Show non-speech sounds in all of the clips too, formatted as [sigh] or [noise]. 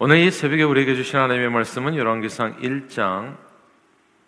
오늘 이 새벽에 우리에게 주신 하나님의 말씀은 열왕기상 1장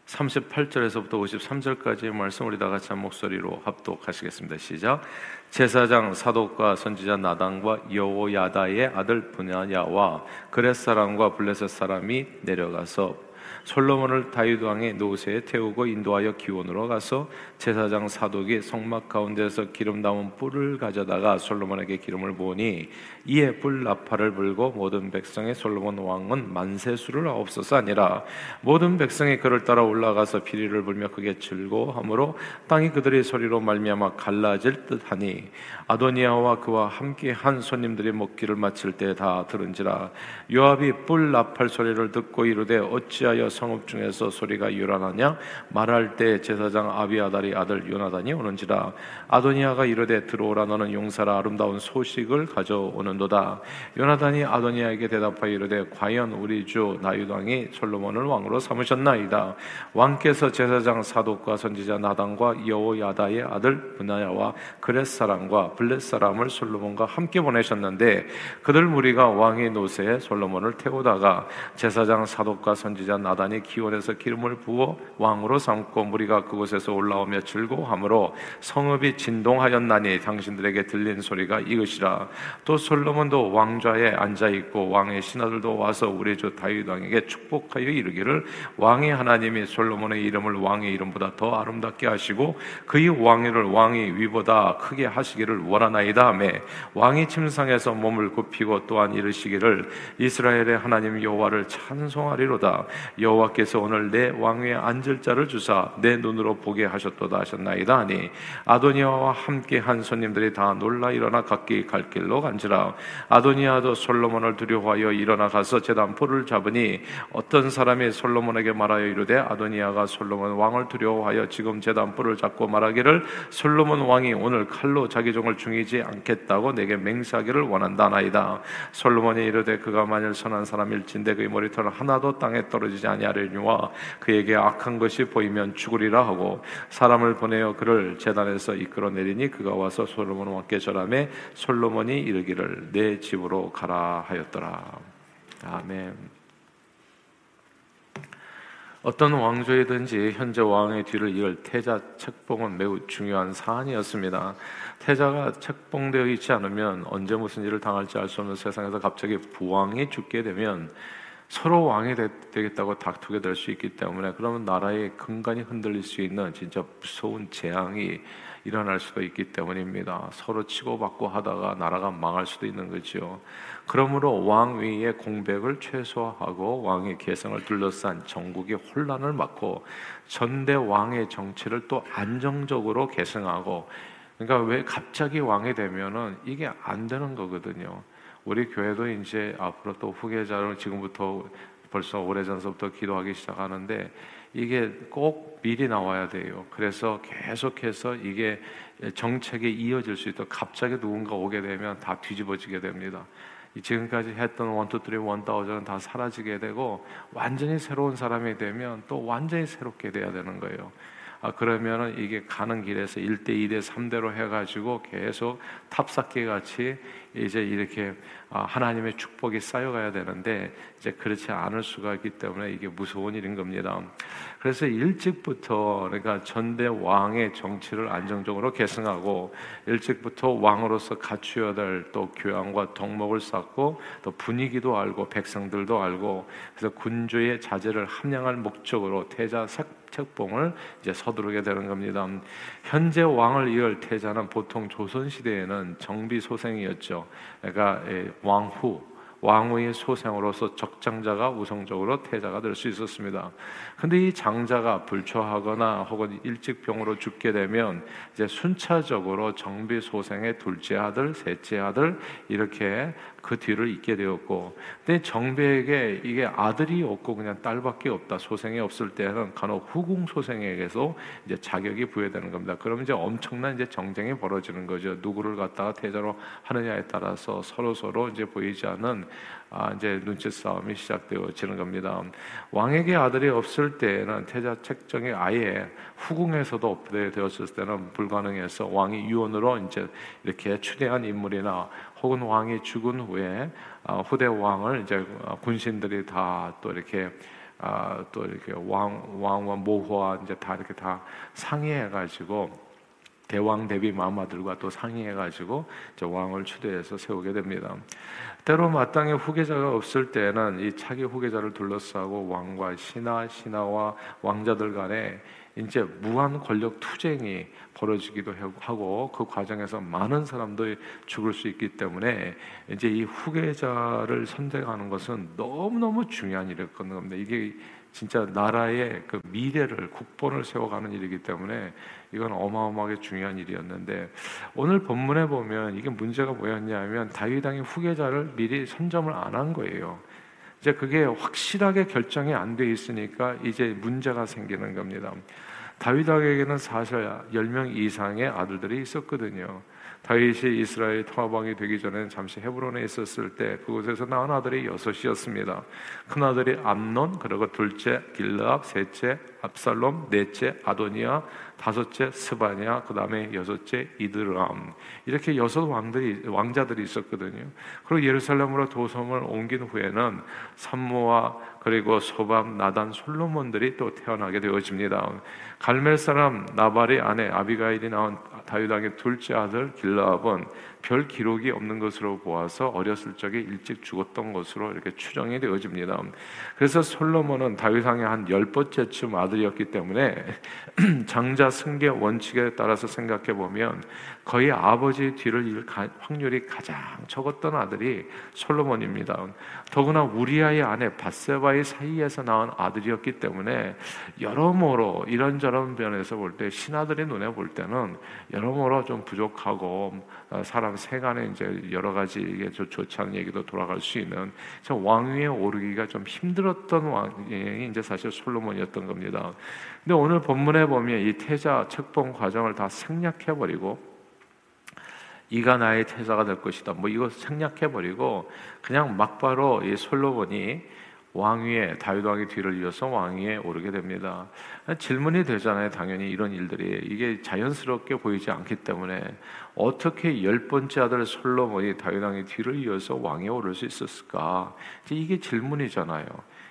38절에서부터 53절까지의 말씀 우리 다 같이 한 목소리로 합독하시겠습니다. 시작. 제사장 사독과 선지자 나단과 여호야다의 아들 분야야와 그렛 사람과 블레셋 사람이 내려가서 솔로몬을 다윗 왕의 노새에 태우고 인도하여 기원으로 가서 제사장 사독이 성막 가운데서 기름 담은 뿔을 가져다가 솔로몬에게 기름을 부으니 이에 뿔 나팔을 불고 모든 백성의 솔로몬 왕은 만세수를 없어서 아니라. 모든 백성이 그를 따라 올라가서 피리를 불며 크게 즐거워하므로 땅이 그들의 소리로 말미암아 갈라질 듯하니 아도니아와 그와 함께 한 손님들이 먹기를 마칠 때 다 들은지라. 요압이 뿔 나팔 소리를 듣고 이르되 어찌하여 성읍 중에서 소리가 요란하냐? 말할 때 제사장 아비아달이 아들 요나단이 오는지라 아도니아가 이르되 들어오라 너는 용사라 아름다운 소식을 가져오는도다. 요나단이 아도니아에게 대답하여 이르되 과연 우리 주 나윗 왕이 솔로몬을 왕으로 삼으셨나이다. 왕께서 제사장 사독과 선지자 나단과 여호야다의 아들 분야와 그렛 사람과 블렛 사람을 솔로몬과 함께 보내셨는데 그들 무리가 왕의 노새에 솔로몬을 태우다가 제사장 사독과 선지자 나단 이 기원에서 기름을 부어 왕으로 삼고 무리가 그곳에서 올라오며 즐거워하므로 성읍이 진동하였나니 당신들에게 들린 소리가 이것이라. 또 솔로몬도 왕좌에 앉아 있고 왕의 신하들도 와서 우리 주 다윗 왕에게 축복하여 이르기를 왕의 하나님이 솔로몬의 이름을 왕의 이름보다 더 아름답게 하시고 그의 왕위를 왕의 위보다 크게 하시기를 원하나이다 하며 왕이 침상에서 몸을 굽히고 또한 이르시기를 이스라엘의 하나님 여호와를 찬송하리로다. 여호 와께서 오늘 내 왕위에 앉을 자를 주사 내 눈으로 보게 하셨도다 하셨나이다 하니 아도니아와 함께 한 손님들이 다 놀라 일어나 각기 갈 길로 간지라. 아도니아도 솔로몬을 두려워하여 일어나 가서 제단 포를 잡으니 어떤 사람이 솔로몬에게 말하여 이르되 아도니아가 솔로몬 왕을 두려워하여 지금 제단 포를 잡고 말하기를 솔로몬 왕이 오늘 칼로 자기 종을 죽이지 않겠다고 내게 맹세하기를 원한다나이다. 솔로몬이 이르되 그가 만일 선한 사람일진데 그의 머리털 하나도 땅에 떨어지지 아니하 려니와 그에게 악한 것이 보이면 죽으리라 하고 사람을 보내어 그를 재단에서 이끌어 내리니 그가 와서 솔로몬 왕께 절함에 솔로몬이 이르기를 내 집으로 가라 하였더라. 아멘. 어떤 왕조이든지 현재 왕의 뒤를 이을 태자 책봉은 매우 중요한 사안이었습니다. 태자가 책봉되어 있지 않으면 언제 무슨 일을 당할지 알 수 없는 세상에서 갑자기 부왕이 죽게 되면 서로 왕이 되겠다고 다투게 될 수 있기 때문에 그러면 나라의 근간이 흔들릴 수 있는 진짜 무서운 재앙이 일어날 수도 있기 때문입니다. 서로 치고받고 하다가 나라가 망할 수도 있는 거죠. 그러므로 왕위의 공백을 최소화하고 왕의 개성을 둘러싼 전국의 혼란을 막고 전대 왕의 정치를 또 안정적으로 개성하고 그러니까 왜 갑자기 왕이 되면은 이게 안 되는 거거든요. 우리 교회도 이제 앞으로 또 후계자를 지금부터 벌써 오래전서부터 기도하기 시작하는데 이게 꼭 미리 나와야 돼요. 그래서 계속해서 이게 정책에 이어질 수 있도록 갑자기 누군가 오게 되면 다 뒤집어지게 됩니다. 지금까지 했던 one two three one thousand은 다 사라지게 되고 완전히 새로운 사람이 되면 또 완전히 새롭게 돼야 되는 거예요. 아, 그러면은 이게 가는 길에서 1대, 2대, 3대로 해가지고 계속 탑쌓기 같이 이제 이렇게 아, 하나님의 축복이 쌓여가야 되는데 이제 그렇지 않을 수가 있기 때문에 이게 무서운 일인 겁니다. 그래서 일찍부터 그러니까 전대 왕의 정치를 안정적으로 계승하고 일찍부터 왕으로서 갖추어야 될 또 교양과 덕목을 쌓고 또 분위기도 알고 백성들도 알고 그래서 군주의 자제를 함양할 목적으로 태자 책봉을 이제 서두르게 되는 겁니다. 현재 왕을 이을 태자는 보통 조선 시대에는 정비 소생이었죠. 그러니까 예, 왕후 왕후의 소생으로서 적장자가 우성적으로 태자가 될 수 있었습니다. 근데 이 장자가 불초하거나 혹은 일찍 병으로 죽게 되면 이제 순차적으로 정비 소생의 둘째 아들, 셋째 아들 이렇게 그 뒤를 잇게 되었고, 근데 정배에게 이게 아들이 없고 그냥 딸밖에 없다. 소생이 없을 때는 간혹 후궁 소생에게서 이제 자격이 부여되는 겁니다. 그러면 이제 엄청난 이제 정쟁이 벌어지는 거죠. 누구를 갖다가 태자로 하느냐에 따라서 서로 서로 이제 보이지 않는 아, 이제 눈치 싸움이 시작되어지는 겁니다. 왕에게 아들이 없을 때는 태자 책정이 아예 후궁에서도 없되었을 때는 불가능해서 왕이 유언으로 이제 이렇게 추대한 인물이나 혹은 왕이 죽은 후에 아, 후대 왕을 이제 군신들이 다 또 이렇게 아, 또 이렇게 왕 왕과 모호와 이제 다 이렇게 다 상의해 가지고 대왕 대비 마마들과 또 상의해 가지고 왕을 추대해서 세우게 됩니다. 때로 마땅히 후계자가 없을 때는 이 차기 후계자를 둘러싸고 왕과 신하, 신하와 왕자들 간에 이제 무한 권력 투쟁이 벌어지기도 하고 그 과정에서 많은 사람들이 죽을 수 있기 때문에 이제 이 후계자를 선택하는 것은 너무너무 중요한 겁니다. 이게 진짜 나라의 그 미래를 국본을 세워가는 일이기 때문에 이건 어마어마하게 중요한 일이었는데 오늘 본문에 보면 이게 문제가 뭐였냐면 다윗 왕의 후계자를 미리 선점을 안 한 거예요. 이제 그게 확실하게 결정이 안 돼 있으니까 이제 문제가 생기는 겁니다. 다윗 왕에게는 사실 10명 이상의 아들들이 있었거든요. 다윗이 이스라엘 통합왕이 되기 전에 잠시 헤브론에 있었을 때 그곳에서 낳은 아들이 여섯이었습니다. 큰 아들이 암논, 그리고 둘째 길르압, 셋째 압살롬, 넷째 아도니아, 다섯째 스바냐, 그 다음에 여섯째 이드람 이렇게 여섯 왕들이 왕자들이 있었거든요. 그리고 예루살렘으로 도성을 옮긴 후에는 산모와 그리고 소밤, 나단, 솔로몬들이 또 태어나게 되어집니다. 갈멜 사람 나발의 아내 아비가일이 낳은 다윗 왕의 둘째 아들 길라압은 별 기록이 없는 것으로 보아서 어렸을 적에 일찍 죽었던 것으로 이렇게 추정이 되어집니다. 그래서 솔로몬은 다윗 왕의 한 열 번째쯤 아들이었기 때문에 [clears throat] 장자 승계 원칙에 따라서 생각해 보면 거의 아버지 뒤를 이을 확률이 가장 적었던 아들이 솔로몬입니다. 더구나 우리아의 아내 바세바의 사이에서 낳은 아들이었기 때문에 여러모로 이런저런 면에서 볼 때 신하들의 눈에 볼 때는 여러모로 좀 부족하고 어, 사람 세간에 이제 여러 가지 이게 좋지 않은 얘기도 돌아갈 수 있는 왕위에 오르기가 좀 힘들었던 왕이 이제 사실 솔로몬이었던 겁니다. 근데 오늘 본문에 보면 이 태자 책봉 과정을 다 생략해 버리고 이가 나의 태자가 될 것이다. 뭐 이거 생략해 버리고 그냥 막바로 이 솔로몬이 왕위에 다윗 왕의 뒤를 이어서 왕위에 오르게 됩니다. 질문이 되잖아요. 당연히 이런 일들이 이게 자연스럽게 보이지 않기 때문에 어떻게 열 번째 아들 솔로몬이 다윗 왕의 뒤를 이어서 왕위에 오를 수 있었을까? 이게 질문이잖아요.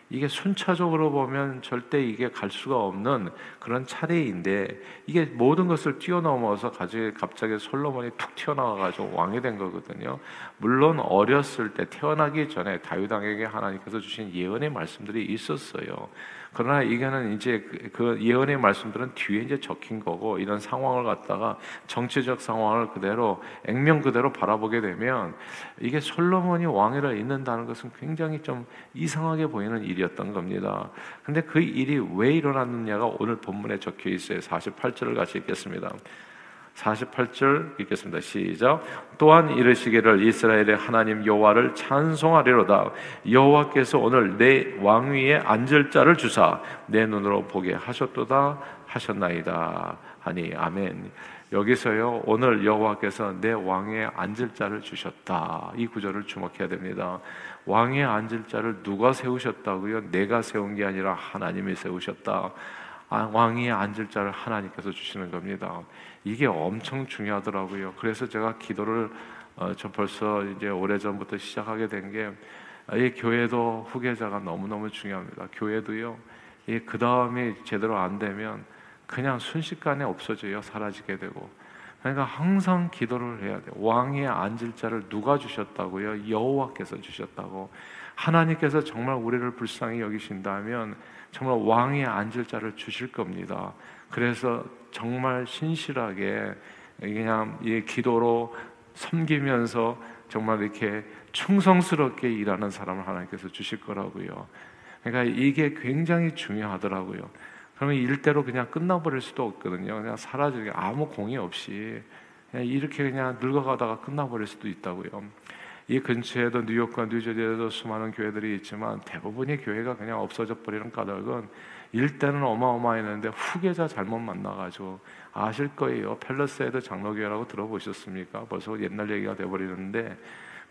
이게 순차적으로 보면 절대 이게 갈 수가 없는 그런 차례인데 이게 모든 것을 뛰어넘어서 갑자기 솔로몬이 툭 튀어나와 가지고 왕이 된 거거든요. 물론 어렸을 때 태어나기 전에 다윗 왕에게 하나님께서 주신 예언의 말씀들이 있었어요. 그러나 이게는 이제 그, 그 예언의 말씀들은 뒤에 이제 적힌 거고 이런 상황을 갖다가 정치적 상황을 그대로 액면 그대로 바라보게 되면 이게 솔로몬이 왕위를 잇는다는 것은 굉장히 좀 이상하게 보이는 일이었던 겁니다. 근데 그 일이 왜 일어났느냐가 오늘 본문에 적혀 있어요. 48절을 같이 읽겠습니다. 48절 읽겠습니다. 시작. 또한 이르시기를 이스라엘의 하나님 여호와를 찬송하리로다. 여호와께서 오늘 내 왕위에 앉을 자를 주사 내 눈으로 보게 하셨도다 하셨나이다. 하니 아멘. 여기서요 오늘 여호와께서 내 왕에 앉을 자를 주셨다. 이 구절을 주목해야 됩니다. 왕에 앉을 자를 누가 세우셨다고요? 내가 세운 게 아니라 하나님이 세우셨다. 아, 왕위에 앉을 자를 하나님께서 주시는 겁니다. 이게 엄청 중요하더라고요. 그래서 제가 기도를 어, 저 벌써 이제 오래 전부터 시작하게 된 게 이 교회도 후계자가 너무 너무 중요합니다. 교회도요. 이그 다음에 제대로 안 되면 그냥 순식간에 없어져요. 사라지게 되고. 그러니까 항상 기도를 해야 돼요. 왕에 앉을 자를 누가 주셨다고요? 여호와께서 주셨다고. 하나님께서 정말 우리를 불쌍히 여기신다면 정말 왕에 앉을 자를 주실 겁니다. 그래서 정말 신실하게 그냥 이 기도로 섬기면서 정말 이렇게 충성스럽게 일하는 사람을 하나님께서 주실 거라고요. 그러니까 이게 굉장히 중요하더라고요. 그러면 일대로 그냥 끝나버릴 수도 없거든요. 그냥 사라지게 아무 공이 없이 그냥 이렇게 그냥 늙어가다가 끝나버릴 수도 있다고요. 이 근처에도 뉴욕과 뉴저지에도 수많은 교회들이 있지만 대부분의 교회가 그냥 없어져 버리는 까닭은 일 때는 어마어마했는데 후계자 잘못 만나가지고 아실 거예요. 펠러스에도 장로교회라고 들어보셨습니까? 벌써 옛날 얘기가 돼버리는데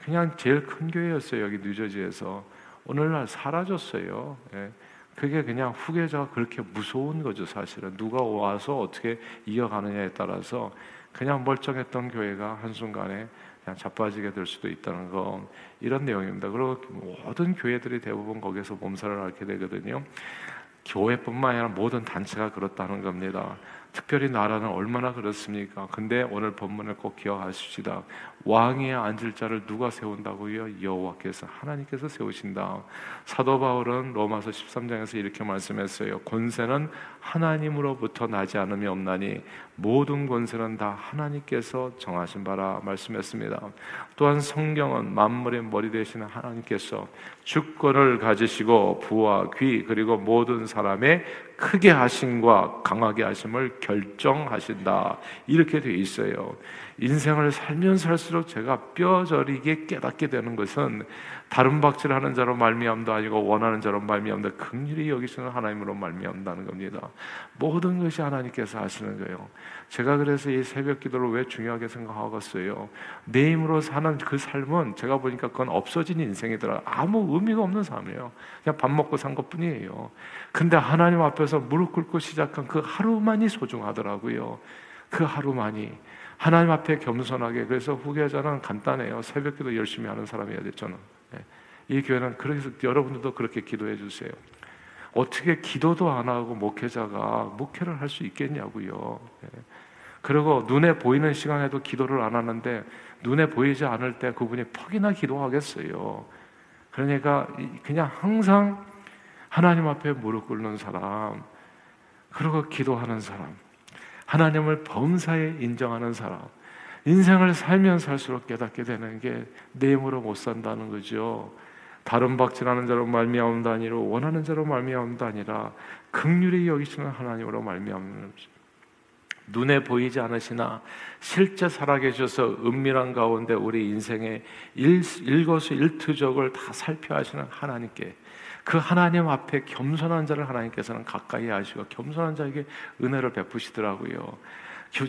그냥 제일 큰 교회였어요. 여기 뉴저지에서 오늘날 사라졌어요. 예. 그게 그냥 후계자가 그렇게 무서운 거죠, 사실은. 누가 와서 어떻게 이어가느냐에 따라서 그냥 멀쩡했던 교회가 한순간에 그냥 자빠지게 될 수도 있다는 거 이런 내용입니다. 그리고 모든 교회들이 대부분 거기서 몸살을 앓게 되거든요. 교회뿐만 아니라 모든 단체가 그렇다는 겁니다. 특별히 나라는 얼마나 그렇습니까? 근데 오늘 본문을 꼭 기억하십시다. 왕위에 앉을 자를 누가 세운다고요? 여호와께서 하나님께서 세우신다. 사도 바울은 로마서 13장에서 이렇게 말씀했어요. 권세는 하나님으로부터 나지 않음이 없나니 모든 권세는 다 하나님께서 정하신 바라 말씀했습니다. 또한 성경은 만물의 머리 되시는 하나님께서 주권을 가지시고 부와 귀 그리고 모든 사람의 크게 하심과 강하게 하심을 결정하신다. 이렇게 돼 있어요. 인생을 살면 살수록 제가 뼈저리게 깨닫게 되는 것은 다른 박질하는 자로 말미암도 아니고 원하는 자로 말미암다 극률이 여기시는 하나님으로 말미암다는 겁니다. 모든 것이 하나님께서 하시는 거예요. 제가 그래서 이 새벽 기도를 왜 중요하게 생각하겠어요? 내 힘으로 사는 그 삶은 제가 보니까 그건 없어진 인생이더라. 아무 의미가 없는 삶이에요. 그냥 밥 먹고 산 것뿐이에요. 근데 하나님 앞에서 무릎 꿇고 시작한 그 하루만이 소중하더라고요. 그 하루만이. 하나님 앞에 겸손하게 그래서 후계자는 간단해요. 새벽 기도 열심히 하는 사람이어야 돼 저는. 네. 이 교회는 그래서 여러분들도 그렇게 기도해 주세요. 어떻게 기도도 안 하고 목회자가 목회를 할 수 있겠냐고요. 네. 그리고 눈에 보이는 시간에도 기도를 안 하는데 눈에 보이지 않을 때 그분이 퍽이나 기도하겠어요. 그러니까 그냥 항상 하나님 앞에 무릎 꿇는 사람, 그리고 기도하는 사람, 하나님을 범사에 인정하는 사람, 인생을 살면 살수록 깨닫게 되는 게 내 힘으로 못 산다는 거죠. 다른 박질하는 자로 말미암다 아니라 원하는 자로 말미암다 아니라 극률이 여기시는 하나님으로 말미암는 눈에 보이지 않으시나 실제 살아계셔서 은밀한 가운데 우리 인생의 일, 일거수 일투족을 다 살펴하시는 하나님께 그 하나님 앞에 겸손한 자를 하나님께서는 가까이 하시고 겸손한 자에게 은혜를 베푸시더라고요.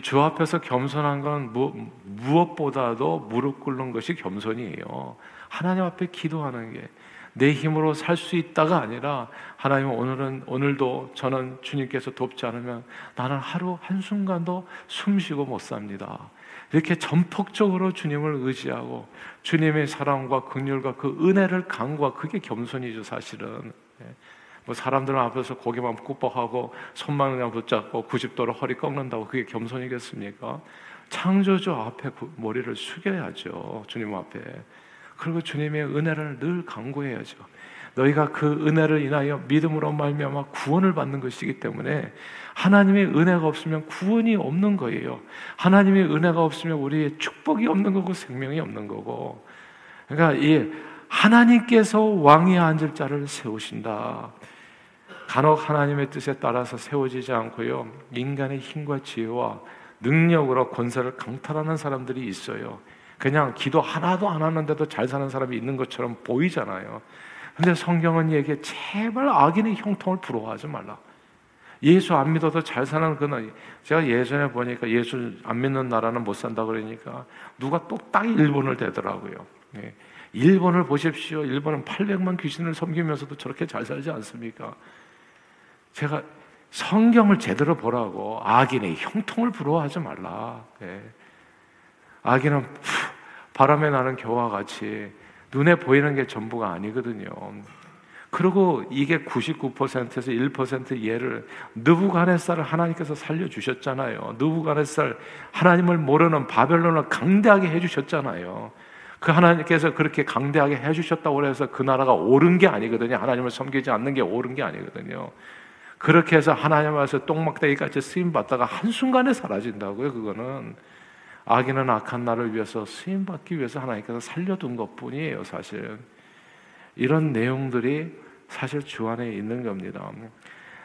주 앞에서 겸손한 건 무, 무엇보다도 무릎 꿇는 것이 겸손이에요. 하나님 앞에 기도하는 게 내 힘으로 살 수 있다가 아니라 하나님 오늘은 오늘도 저는 주님께서 돕지 않으면 나는 하루 한 순간도 숨 쉬고 못 삽니다. 이렇게 전폭적으로 주님을 의지하고 주님의 사랑과 긍휼과 그 은혜를 강구하 그게 겸손이죠 사실은. 예. 뭐 사람들 앞에서 고개만 굽벅하고 손만 그냥 붙잡고 90도로 허리 꺾는다고 그게 겸손이겠습니까? 창조주 앞에 머리를 숙여야죠 주님 앞에. 그리고 주님의 은혜를 늘 강구해야죠. 너희가 그 은혜를 인하여 믿음으로 말미암아 구원을 받는 것이기 때문에 하나님의 은혜가 없으면 구원이 없는 거예요. 하나님의 은혜가 없으면 우리의 축복이 없는 거고 생명이 없는 거고. 그러니까 이 하나님께서 왕위에 앉을 자를 세우신다. 간혹 하나님의 뜻에 따라서 세워지지 않고요. 인간의 힘과 지혜와 능력으로 권세를 강탈하는 사람들이 있어요. 그냥 기도 하나도 안 하는데도 잘 사는 사람이 있는 것처럼 보이잖아요. 근데 성경은 얘기해 제발 악인의 형통을 부러워하지 말라. 예수 안 믿어도 잘 사는 그는 제가 예전에 보니까 예수 안 믿는 나라는 못 산다 그러니까 누가 또 딱 일본을 대더라고요. 네. 일본을 보십시오. 일본은 800만 귀신을 섬기면서도 저렇게 잘 살지 않습니까? 제가 성경을 제대로 보라고 악인의 형통을 부러워하지 말라. 네. 악인은 바람에 나는 겨와 같이 눈에 보이는 게 전부가 아니거든요. 그리고 이게 99%에서 1% 예를 느부갓네살을 하나님께서 살려 주셨잖아요. 느부갓네살 하나님을 모르는 바벨론을 강대하게 해 주셨잖아요. 그 하나님께서 그렇게 강대하게 해 주셨다고 해서 그 나라가 옳은 게 아니거든요. 하나님을 섬기지 않는 게 옳은 게 아니거든요. 그렇게 해서 하나님 앞에서 똥막대기 같이 쓰임 받다가 한순간에 사라진다고요. 그거는 악인은 악한 나를 위해서 쓰임 받기 위해서 하나님께서 살려둔 것뿐이에요, 사실. 이런 내용들이 사실 주 안에 있는 겁니다.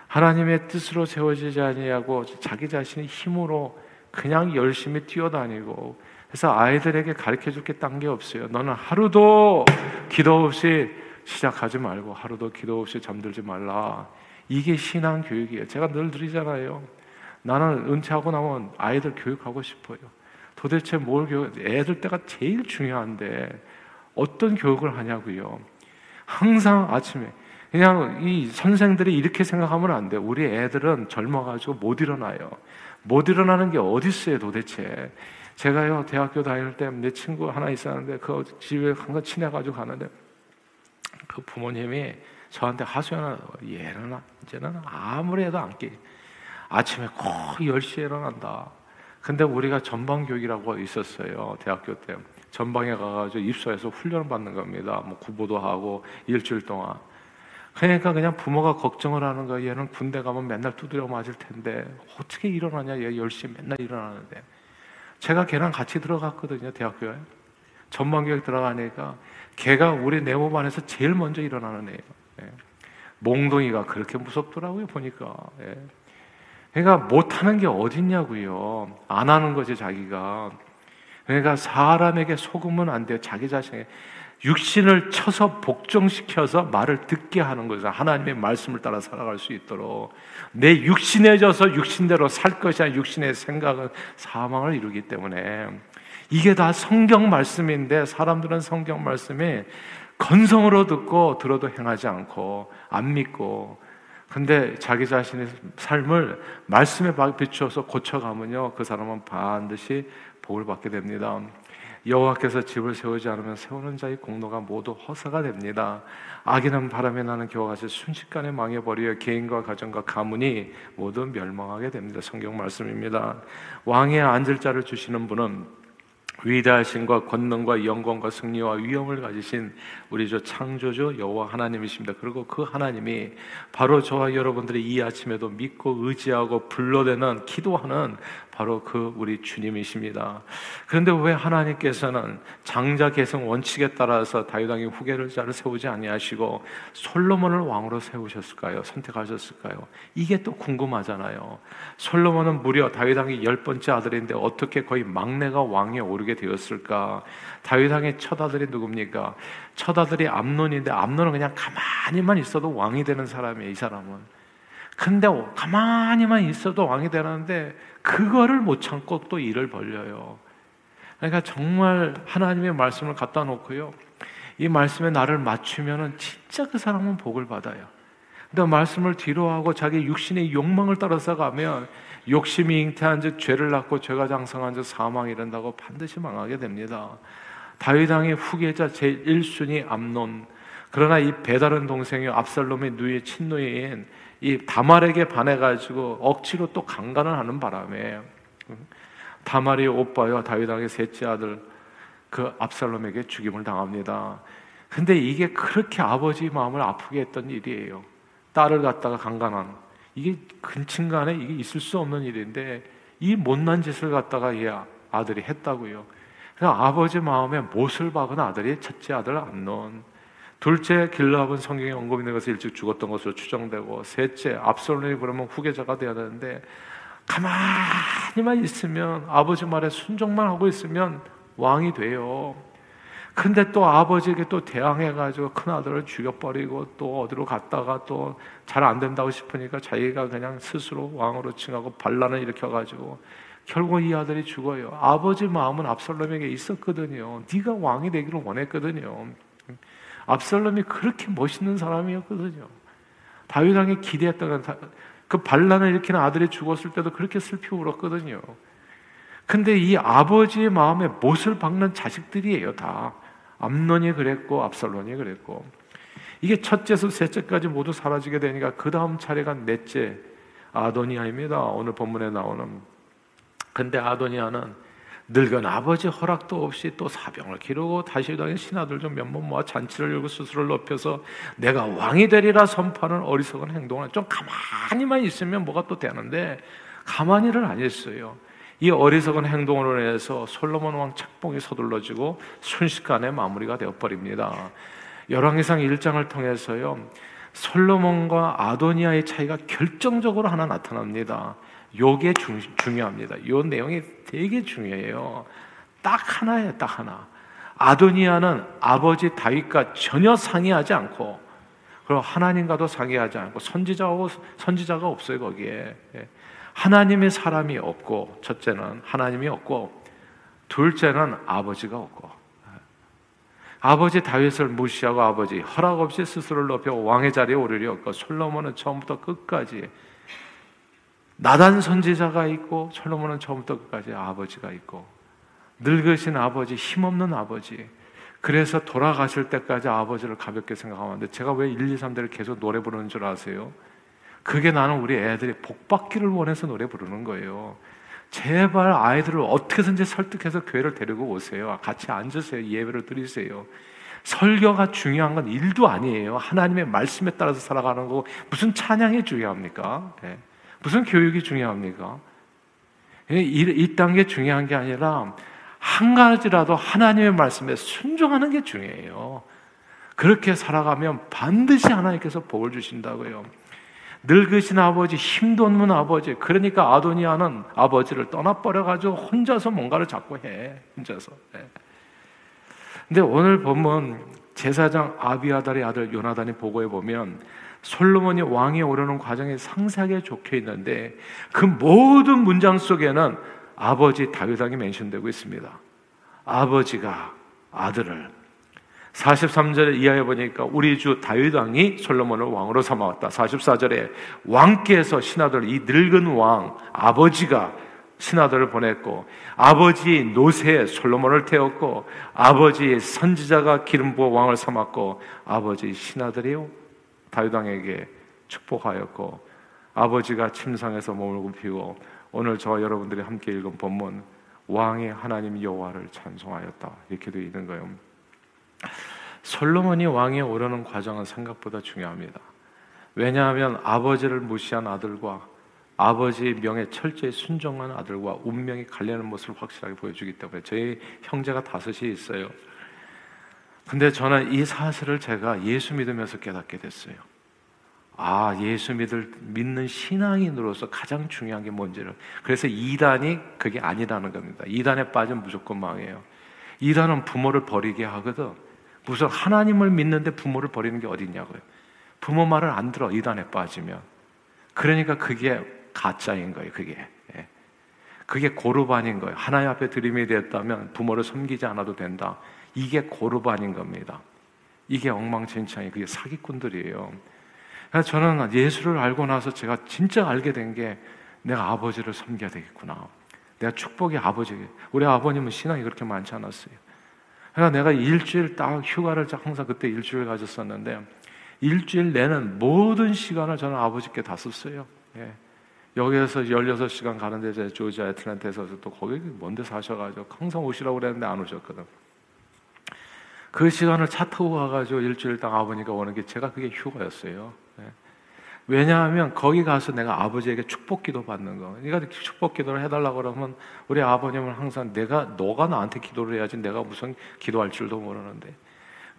하나님의 뜻으로 세워지지 아니하고 자기 자신의 힘으로 그냥 열심히 뛰어다니고 그래서 아이들에게 가르쳐 줄 게 딴 게 없어요. 너는 하루도 기도 없이 시작하지 말고 하루도 기도 없이 잠들지 말라. 이게 신앙 교육이에요. 제가 늘 드리잖아요. 나는 은퇴하고 나면 아이들 교육하고 싶어요. 도대체 뭘 교육, 애들 때가 제일 중요한데 어떤 교육을 하냐고요. 항상 아침에 그냥 이 선생들이 이렇게 생각하면 안 돼. 우리 애들은 젊어가지고 못 일어나요. 못 일어나는 게 어디 있어요, 도대체. 제가요 대학교 다닐 때 내 친구 하나 있었는데 그 집에 항상 친해가지고 가는데 그 부모님이 저한테 하소연하 얘는 이제는 아무리 해도 안 깨. 아침에 꼭 10시에 일어난다. 근데 우리가 전방 교육이라고 있었어요. 대학교 때. 전방에 가가지고 입소해서 훈련을 받는 겁니다. 뭐 구보도 하고 일주일 동안. 그러니까 그냥 부모가 걱정을 하는 거야. 얘는 군대 가면 맨날 두드려 맞을 텐데 어떻게 일어나냐? 얘 10시에 맨날 일어나는데. 제가 걔랑 같이 들어갔거든요. 대학교에. 전방교육 들어가니까 걔가 우리 내 몸 안에서 제일 먼저 일어나는 애예요. 예. 몽둥이가 그렇게 무섭더라고요. 보니까. 예. 그러니까 못하는 게 어딨냐고요. 안 하는 거지 자기가. 그러니까 사람에게 속으면 안 돼요. 자기 자신에 육신을 쳐서 복종시켜서 말을 듣게 하는 거죠. 하나님의 말씀을 따라 살아갈 수 있도록 내 육신해져서 육신대로 살 것이 아니라 육신의 생각은 사망을 이루기 때문에 이게 다 성경 말씀인데 사람들은 성경 말씀에 건성으로 듣고 들어도 행하지 않고 안 믿고 근데 자기 자신의 삶을 말씀에 비추어서 고쳐가면요 그 사람은 반드시 복을 받게 됩니다. 여호와께서 집을 세우지 않으면 세우는 자의 공로가 모두 허사가 됩니다. 악인은 바람에 나는 겨와 같이 순식간에 망해버려 개인과 가정과 가문이 모두 멸망하게 됩니다. 성경 말씀입니다. 왕의 앉을 자를 주시는 분은 위대하신 과 권능과 영광과 승리와 위엄을 가지신 우리 저 창조주 여호와 하나님이십니다. 그리고 그 하나님이 바로 저와 여러분들이 이 아침에도 믿고 의지하고 불러대는 기도하는 바로 그 우리 주님이십니다. 그런데 왜 하나님께서는 장자 계승 원칙에 따라서 다윗 왕의 후계를 자를 세우지 아니하시고 솔로몬을 왕으로 세우셨을까요? 선택하셨을까요? 이게 또 궁금하잖아요. 솔로몬은 무려 다윗 왕의 열 번째 아들인데 어떻게 거의 막내가 왕에 오르게 되었을까? 다윗 왕의 첫 아들이 누굽니까? 첫 아들이 암논인데 암논은 그냥 가만히만 있어도 왕이 되는 사람이에요. 이 사람은. 근데 가만히만 있어도 왕이 되는데 그거를 못 참고 또 일을 벌려요. 그러니까 정말 하나님의 말씀을 갖다 놓고요. 이 말씀에 나를 맞추면은 진짜 그 사람은 복을 받아요. 근데 말씀을 뒤로 하고 자기 육신의 욕망을 따라서 가면 욕심이 잉태한 즉 죄를 낳고 죄가 장성한 즉 사망이 이른다고 반드시 망하게 됩니다. 다윗 왕의 후계자 제 1순위 암논 그러나 이 배다른 동생이 압살롬의 누이 친누이인 이 다말에게 반해가지고 억지로 또 강간을 하는 바람에 다말이 오빠와 다윗 왕의 셋째 아들 그 압살롬에게 죽임을 당합니다. 근데 이게 그렇게 아버지 마음을 아프게 했던 일이에요. 딸을 갖다가 강간한 이게 근친간에 이게 있을 수 없는 일인데 이 못난 짓을 갖다가 이 아들이 했다고요. 그러니까 아버지 마음에 못을 박은 아들이 첫째 아들 암논. 둘째 길라압은 성경에 언급이 된 것을 일찍 죽었던 것으로 추정되고 셋째 압살롬이 그러면 후계자가 되어야 되는데 가만히만 있으면 아버지 말에 순종만 하고 있으면 왕이 돼요. 근데 또 아버지에게 또 대항해가지고 큰 아들을 죽여버리고 또 어디로 갔다가 또 잘 안 된다고 싶으니까 자기가 그냥 스스로 왕으로 칭하고 반란을 일으켜가지고 결국 이 아들이 죽어요. 아버지 마음은 압살롬에게 있었거든요. 네가 왕이 되기를 원했거든요. 압살롬이 그렇게 멋있는 사람이었거든요. 다윗 왕이 기대했던 그 반란을 일으키는 아들이 죽었을 때도 그렇게 슬피 울었거든요. 근데 이 아버지의 마음에 못을 박는 자식들이에요, 다. 암론이 그랬고 압살론이 그랬고. 이게 첫째서 셋째까지 모두 사라지게 되니까 그 다음 차례가 넷째 아도니아입니다. 오늘 본문에 나오는. 근데 아도니아는 늙은 아버지 허락도 없이 또 사병을 기르고 다시 당의 신하들 좀몇번 모아 잔치를 열고 스스로를 높여서 내가 왕이 되리라 선포하는 어리석은 행동을 좀 가만히만 있으면 뭐가 또 되는데 가만히를 안 했어요. 이 어리석은 행동으로 인해서 솔로몬 왕 책봉이 서둘러지고 순식간에 마무리가 되어 버립니다. 열왕기상 1장을 통해서요. 솔로몬과 아도니아의 차이가 결정적으로 하나 나타납니다. 요게 중, 중요합니다. 요 내용이 되게 중요해요. 딱 하나예요, 딱 하나. 아도니아는 아버지 다윗과 전혀 상의하지 않고 그리고 하나님과도 상의하지 않고 선지자하고 선지자가 없어요 거기에 예. 하나님의 사람이 없고 첫째는 하나님이 없고 둘째는 아버지가 없고 아버지 다윗을 무시하고 아버지 허락 없이 스스로를 높여 왕의 자리에 오르려고 솔로몬은 처음부터 끝까지 나단 선지자가 있고 솔로몬은 처음부터 끝까지 아버지가 있고 늙으신 아버지 힘없는 아버지 그래서 돌아가실 때까지 아버지를 가볍게 생각하는데 제가 왜 1, 2, 3대를 계속 노래 부르는 줄 아세요? 그게 나는 우리 애들이 복 받기를 원해서 노래 부르는 거예요. 제발 아이들을 어떻게든지 설득해서 교회를 데리고 오세요. 같이 앉으세요. 예배를 드리세요. 설교가 중요한 건 일도 아니에요. 하나님의 말씀에 따라서 살아가는 거 무슨 찬양이 중요합니까? 네. 무슨 교육이 중요합니까? 이딴 게 중요한 게 아니라 한 가지라도 하나님의 말씀에 순종하는 게 중요해요. 그렇게 살아가면 반드시 하나님께서 복을 주신다고요. 늙으신 아버지, 힘도 없는 아버지. 그러니까 아도니아는 아버지를 떠나버려가지고 혼자서 뭔가를 자꾸 해. 혼자서. 네. 근데 오늘 보면 제사장 아비아달의 아들 요나단이 보고해 보면 솔로몬이 왕에 오르는 과정에 상세하게 적혀 있는데 그 모든 문장 속에는 아버지 다윗왕이 멘션되고 있습니다. 아버지가 아들을 43절에 이하에 보니까 우리 주 다윗 왕이 솔로몬을 왕으로 삼아왔다. 44절에 왕께서 신하들 이 늙은 왕 아버지가 신하들을 보냈고 아버지 노새 솔로몬을 태웠고 아버지 선지자가 기름 부어 왕을 삼았고 아버지 신하들이요 다윗 왕에게 축복하였고 아버지가 침상에서 몸을 굽히고 오늘 저 여러분들이 함께 읽은 본문 왕의 하나님 여호와를 찬송하였다 이렇게 되어 있는 거예요. 솔로몬이 왕에 오르는 과정은 생각보다 중요합니다. 왜냐하면 아버지를 무시한 아들과 아버지의 명에 철저히 순종한 아들과 운명이 갈리는 모습을 확실하게 보여주기 때문에 저희 형제가 다섯이 있어요. 근데 저는 이 사실을 제가 예수 믿으면서 깨닫게 됐어요. 아, 예수 믿을, 믿는 신앙인으로서 가장 중요한 게 뭔지를. 그래서 이단이 그게 아니라는 겁니다. 이단에 빠지면 무조건 망해요. 이단은 부모를 버리게 하거든. 무슨 하나님을 믿는데 부모를 버리는 게 어딨냐고요. 부모 말을 안 들어 이단에 빠지면. 그러니까 그게 가짜인 거예요. 그게. 예. 그게 고르반인 거예요. 하나님 앞에 드림이 되었다면 부모를 섬기지 않아도 된다. 이게 고르반인 겁니다. 이게 엉망진창이 그게 사기꾼들이에요. 저는 예수를 알고 나서 제가 진짜 알게 된 게 내가 아버지를 섬겨야 되겠구나. 내가 축복의 아버지. 우리 아버님은 신앙이 그렇게 많지 않았어요. 그러니까 내가 일주일 딱 휴가를 항상 그때 일주일 가졌었는데 일주일 내는 모든 시간을 저는 아버지께 다 썼어요. 예. 여기에서 16시간 가는데 제 조지 애틀랜타에서 또 거기 먼데 사셔가지고 항상 오시라고 그랬는데 안 오셨거든. 그 시간을 차 타고 가가지고 일주일 당 아버니가 오는 게 제가 그게 휴가였어요. 예. 왜냐하면 거기 가서 내가 아버지에게 축복 기도 받는 거. 그러니까 축복 기도를 해달라고 그러면 우리 아버님은 항상 내가, 너가 나한테 기도를 해야지 내가 무슨 기도할 줄도 모르는데.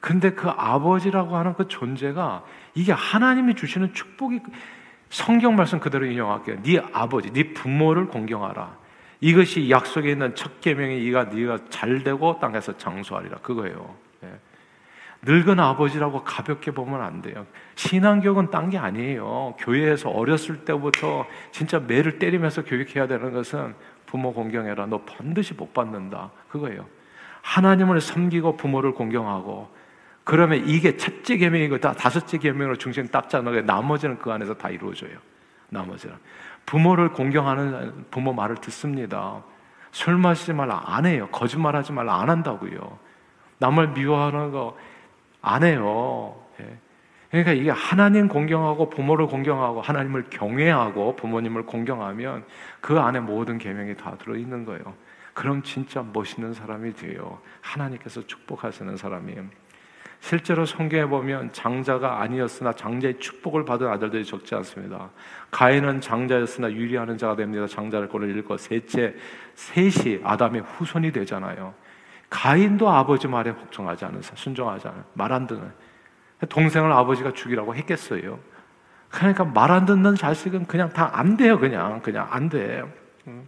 근데 그 아버지라고 하는 그 존재가 이게 하나님이 주시는 축복이 성경 말씀 그대로 인용할게요. 네 아버지, 네 부모를 공경하라. 이것이 약속에 있는 첫 계명이 이가 네가 잘 되고 땅에서 장수하리라. 그거예요. 늙은 아버지라고 가볍게 보면 안 돼요. 신앙교육은 딴 게 아니에요. 교회에서 어렸을 때부터 진짜 매를 때리면서 교육해야 되는 것은 부모 공경해라. 너 반드시 못 받는다. 그거예요. 하나님을 섬기고 부모를 공경하고 그러면 이게 첫째 계명이고 다 다섯째 계명으로 중심 딱 짜는 나머지는 그 안에서 다 이루어져요. 나머지는 부모를 공경하는 부모 말을 듣습니다. 술 마시지 말라 안 해요. 거짓말하지 말라 안 한다고요. 남을 미워하는 거 안 해요. 예. 그러니까 이게 하나님 공경하고 부모를 공경하고 하나님을 경외하고 부모님을 공경하면 그 안에 모든 계명이 다 들어 있는 거예요. 그럼 진짜 멋있는 사람이 돼요. 하나님께서 축복하시는 사람이에요. 실제로 성경에 보면 장자가 아니었으나 장자의 축복을 받은 아들들이 적지 않습니다. 가인은 장자였으나 유리하는 자가 됩니다. 장자를 꼴을 잃고 셋째 셋이 아담의 후손이 되잖아요. 가인도 아버지 말에 복종하지 않은 사, 순종하지 않은 말 안 듣는 동생을 아버지가 죽이라고 했겠어요. 그러니까 말 안 듣는 자식은 그냥 다 안 돼요. 그냥 그냥 안 돼. 음.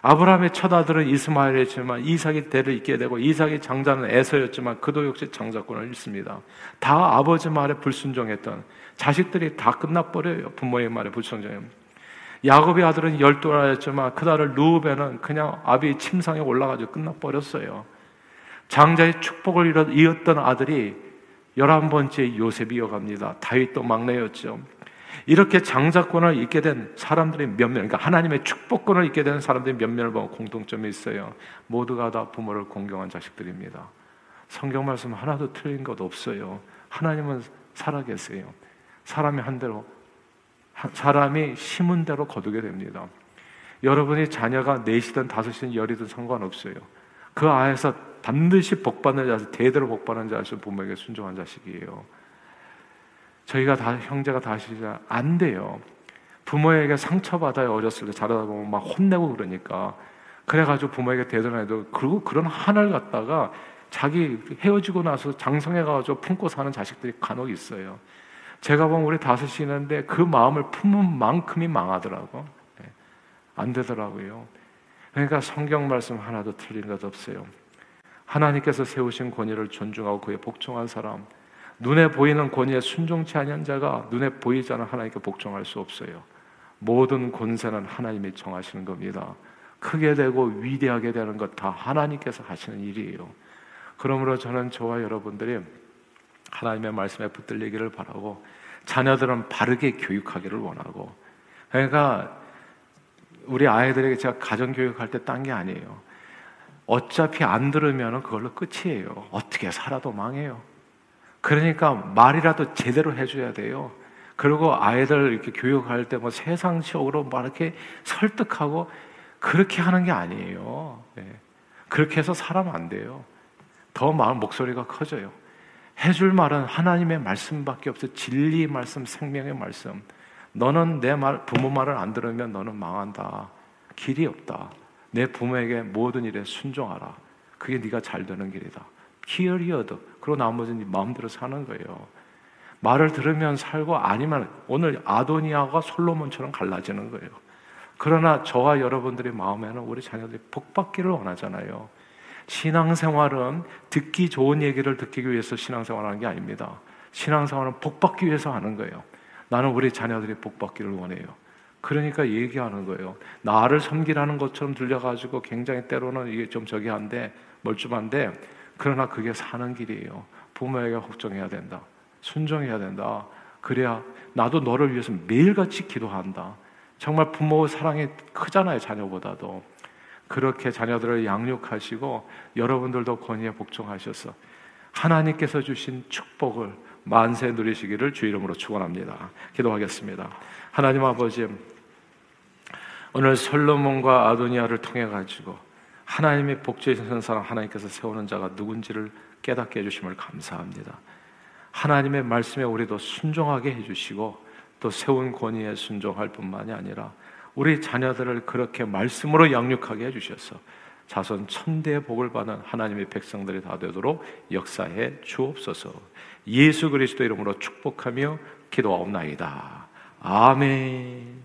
아브라함의 첫 아들은 이스마엘이었지만 이삭이 대를 잇게 되고 이삭의 장자는 에서였지만 그도 역시 장자권을 잃습니다. 다 아버지 말에 불순종했던 자식들이 다 끝나버려요. 부모의 말에 불순종하면. 야곱의 아들은 열두 아였지만 그 아들 루벤은 그냥 아비 침상에 올라가지고 끝나버렸어요. 장자의 축복을 이었던 아들이 열한 번째 요셉이 어갑니다. 다윗도 막내였죠. 이렇게 장자권을 잇게 된 사람들이 몇 명, 그러니까 하나님의 축복권을 잇게 된 사람들이 몇 명을 보면 공통점이 있어요. 모두가 다 부모를 공경한 자식들입니다. 성경 말씀 하나도 틀린 것 없어요. 하나님은 살아계세요. 사람이 한 대로, 사람이 심은 대로 거두게 됩니다. 여러분이 자녀가 넷이든 다섯이든 열이든 상관없어요. 그 아에서 반드시 복받는 자식, 대대로 복받는 자식 부모에게 순종한 자식이에요. 저희가 다 형제가 다시자 안 돼요. 부모에게 상처받아요. 어렸을 때 자라다 보면 막 혼내고 그러니까. 그래가지고 부모에게 대들어도 그리고 그런 하나를 갖다가 자기 헤어지고 나서 장성해가지고 품고 사는 자식들이 간혹 있어요. 제가 보면 우리 다섯이 있는데 그 마음을 품은 만큼이 망하더라고. 네. 안 되더라고요. 그러니까 성경 말씀 하나도 틀린 것 없어요. 하나님께서 세우신 권위를 존중하고 그에 복종한 사람, 눈에 보이는 권위에 순종치 아니한 자가 눈에 보이지 않은 하나님께 복종할 수 없어요. 모든 권세는 하나님이 정하시는 겁니다. 크게 되고 위대하게 되는 것 다 하나님께서 하시는 일이에요. 그러므로 저는 저와 여러분들이 하나님의 말씀에 붙들리기를 바라고 자녀들은 바르게 교육하기를 원하고 그러니까 우리 아이들에게 제가 가정 교육할 때 딴 게 아니에요. 어차피 안 들으면 그걸로 끝이에요. 어떻게 살아도 망해요. 그러니까 말이라도 제대로 해줘야 돼요. 그리고 아이들 이렇게 교육할 때 뭐 세상적으로 막 이렇게 설득하고 그렇게 하는 게 아니에요. 네. 그렇게 해서 살아면 안 돼요. 더 마음 목소리가 커져요. 해줄 말은 하나님의 말씀밖에 없어. 진리의 말씀, 생명의 말씀. 너는 내 말, 부모 말을 안 들으면 너는 망한다. 길이 없다. 내 부모에게 모든 일에 순종하라. 그게 네가 잘 되는 길이다. Period. 그리고 나머지는 네 마음대로 사는 거예요. 말을 들으면 살고 아니면 오늘 아도니아가 솔로몬처럼 갈라지는 거예요. 그러나 저와 여러분들의 마음에는 우리 자녀들이 복받기를 원하잖아요. 신앙생활은 듣기 좋은 얘기를 듣기 위해서 신앙생활하는 게 아닙니다. 신앙생활은 복받기 위해서 하는 거예요. 나는 우리 자녀들이 복받기를 원해요. 그러니까 얘기하는 거예요. 나를 섬기라는 것처럼 들려가지고 굉장히 때로는 이게 좀 저기 한데 멀쩡한데 그러나 그게 사는 길이에요. 부모에게 걱정해야 된다. 순종해야 된다. 그래야 나도 너를 위해서 매일같이 기도한다. 정말 부모 사랑이 크잖아요, 자녀보다도. 그렇게 자녀들을 양육하시고 여러분들도 권위에 복종하셔서 하나님께서 주신 축복을 만세 누리시기를 주 이름으로 축원합니다. 기도하겠습니다. 하나님 아버지 오늘 솔로몬과 아도니아를 통해 가지고 하나님의 복주에 선 사람 하나님께서 세우는 자가 누군지를 깨닫게 해주심을 감사합니다. 하나님의 말씀에 우리도 순종하게 해주시고 또 세운 권위에 순종할 뿐만이 아니라 우리 자녀들을 그렇게 말씀으로 양육하게 해주셔서 자손 천대의 복을 받는 하나님의 백성들이 다 되도록 역사해 주옵소서. 예수 그리스도 이름으로 축복하며 기도하옵나이다. 아멘.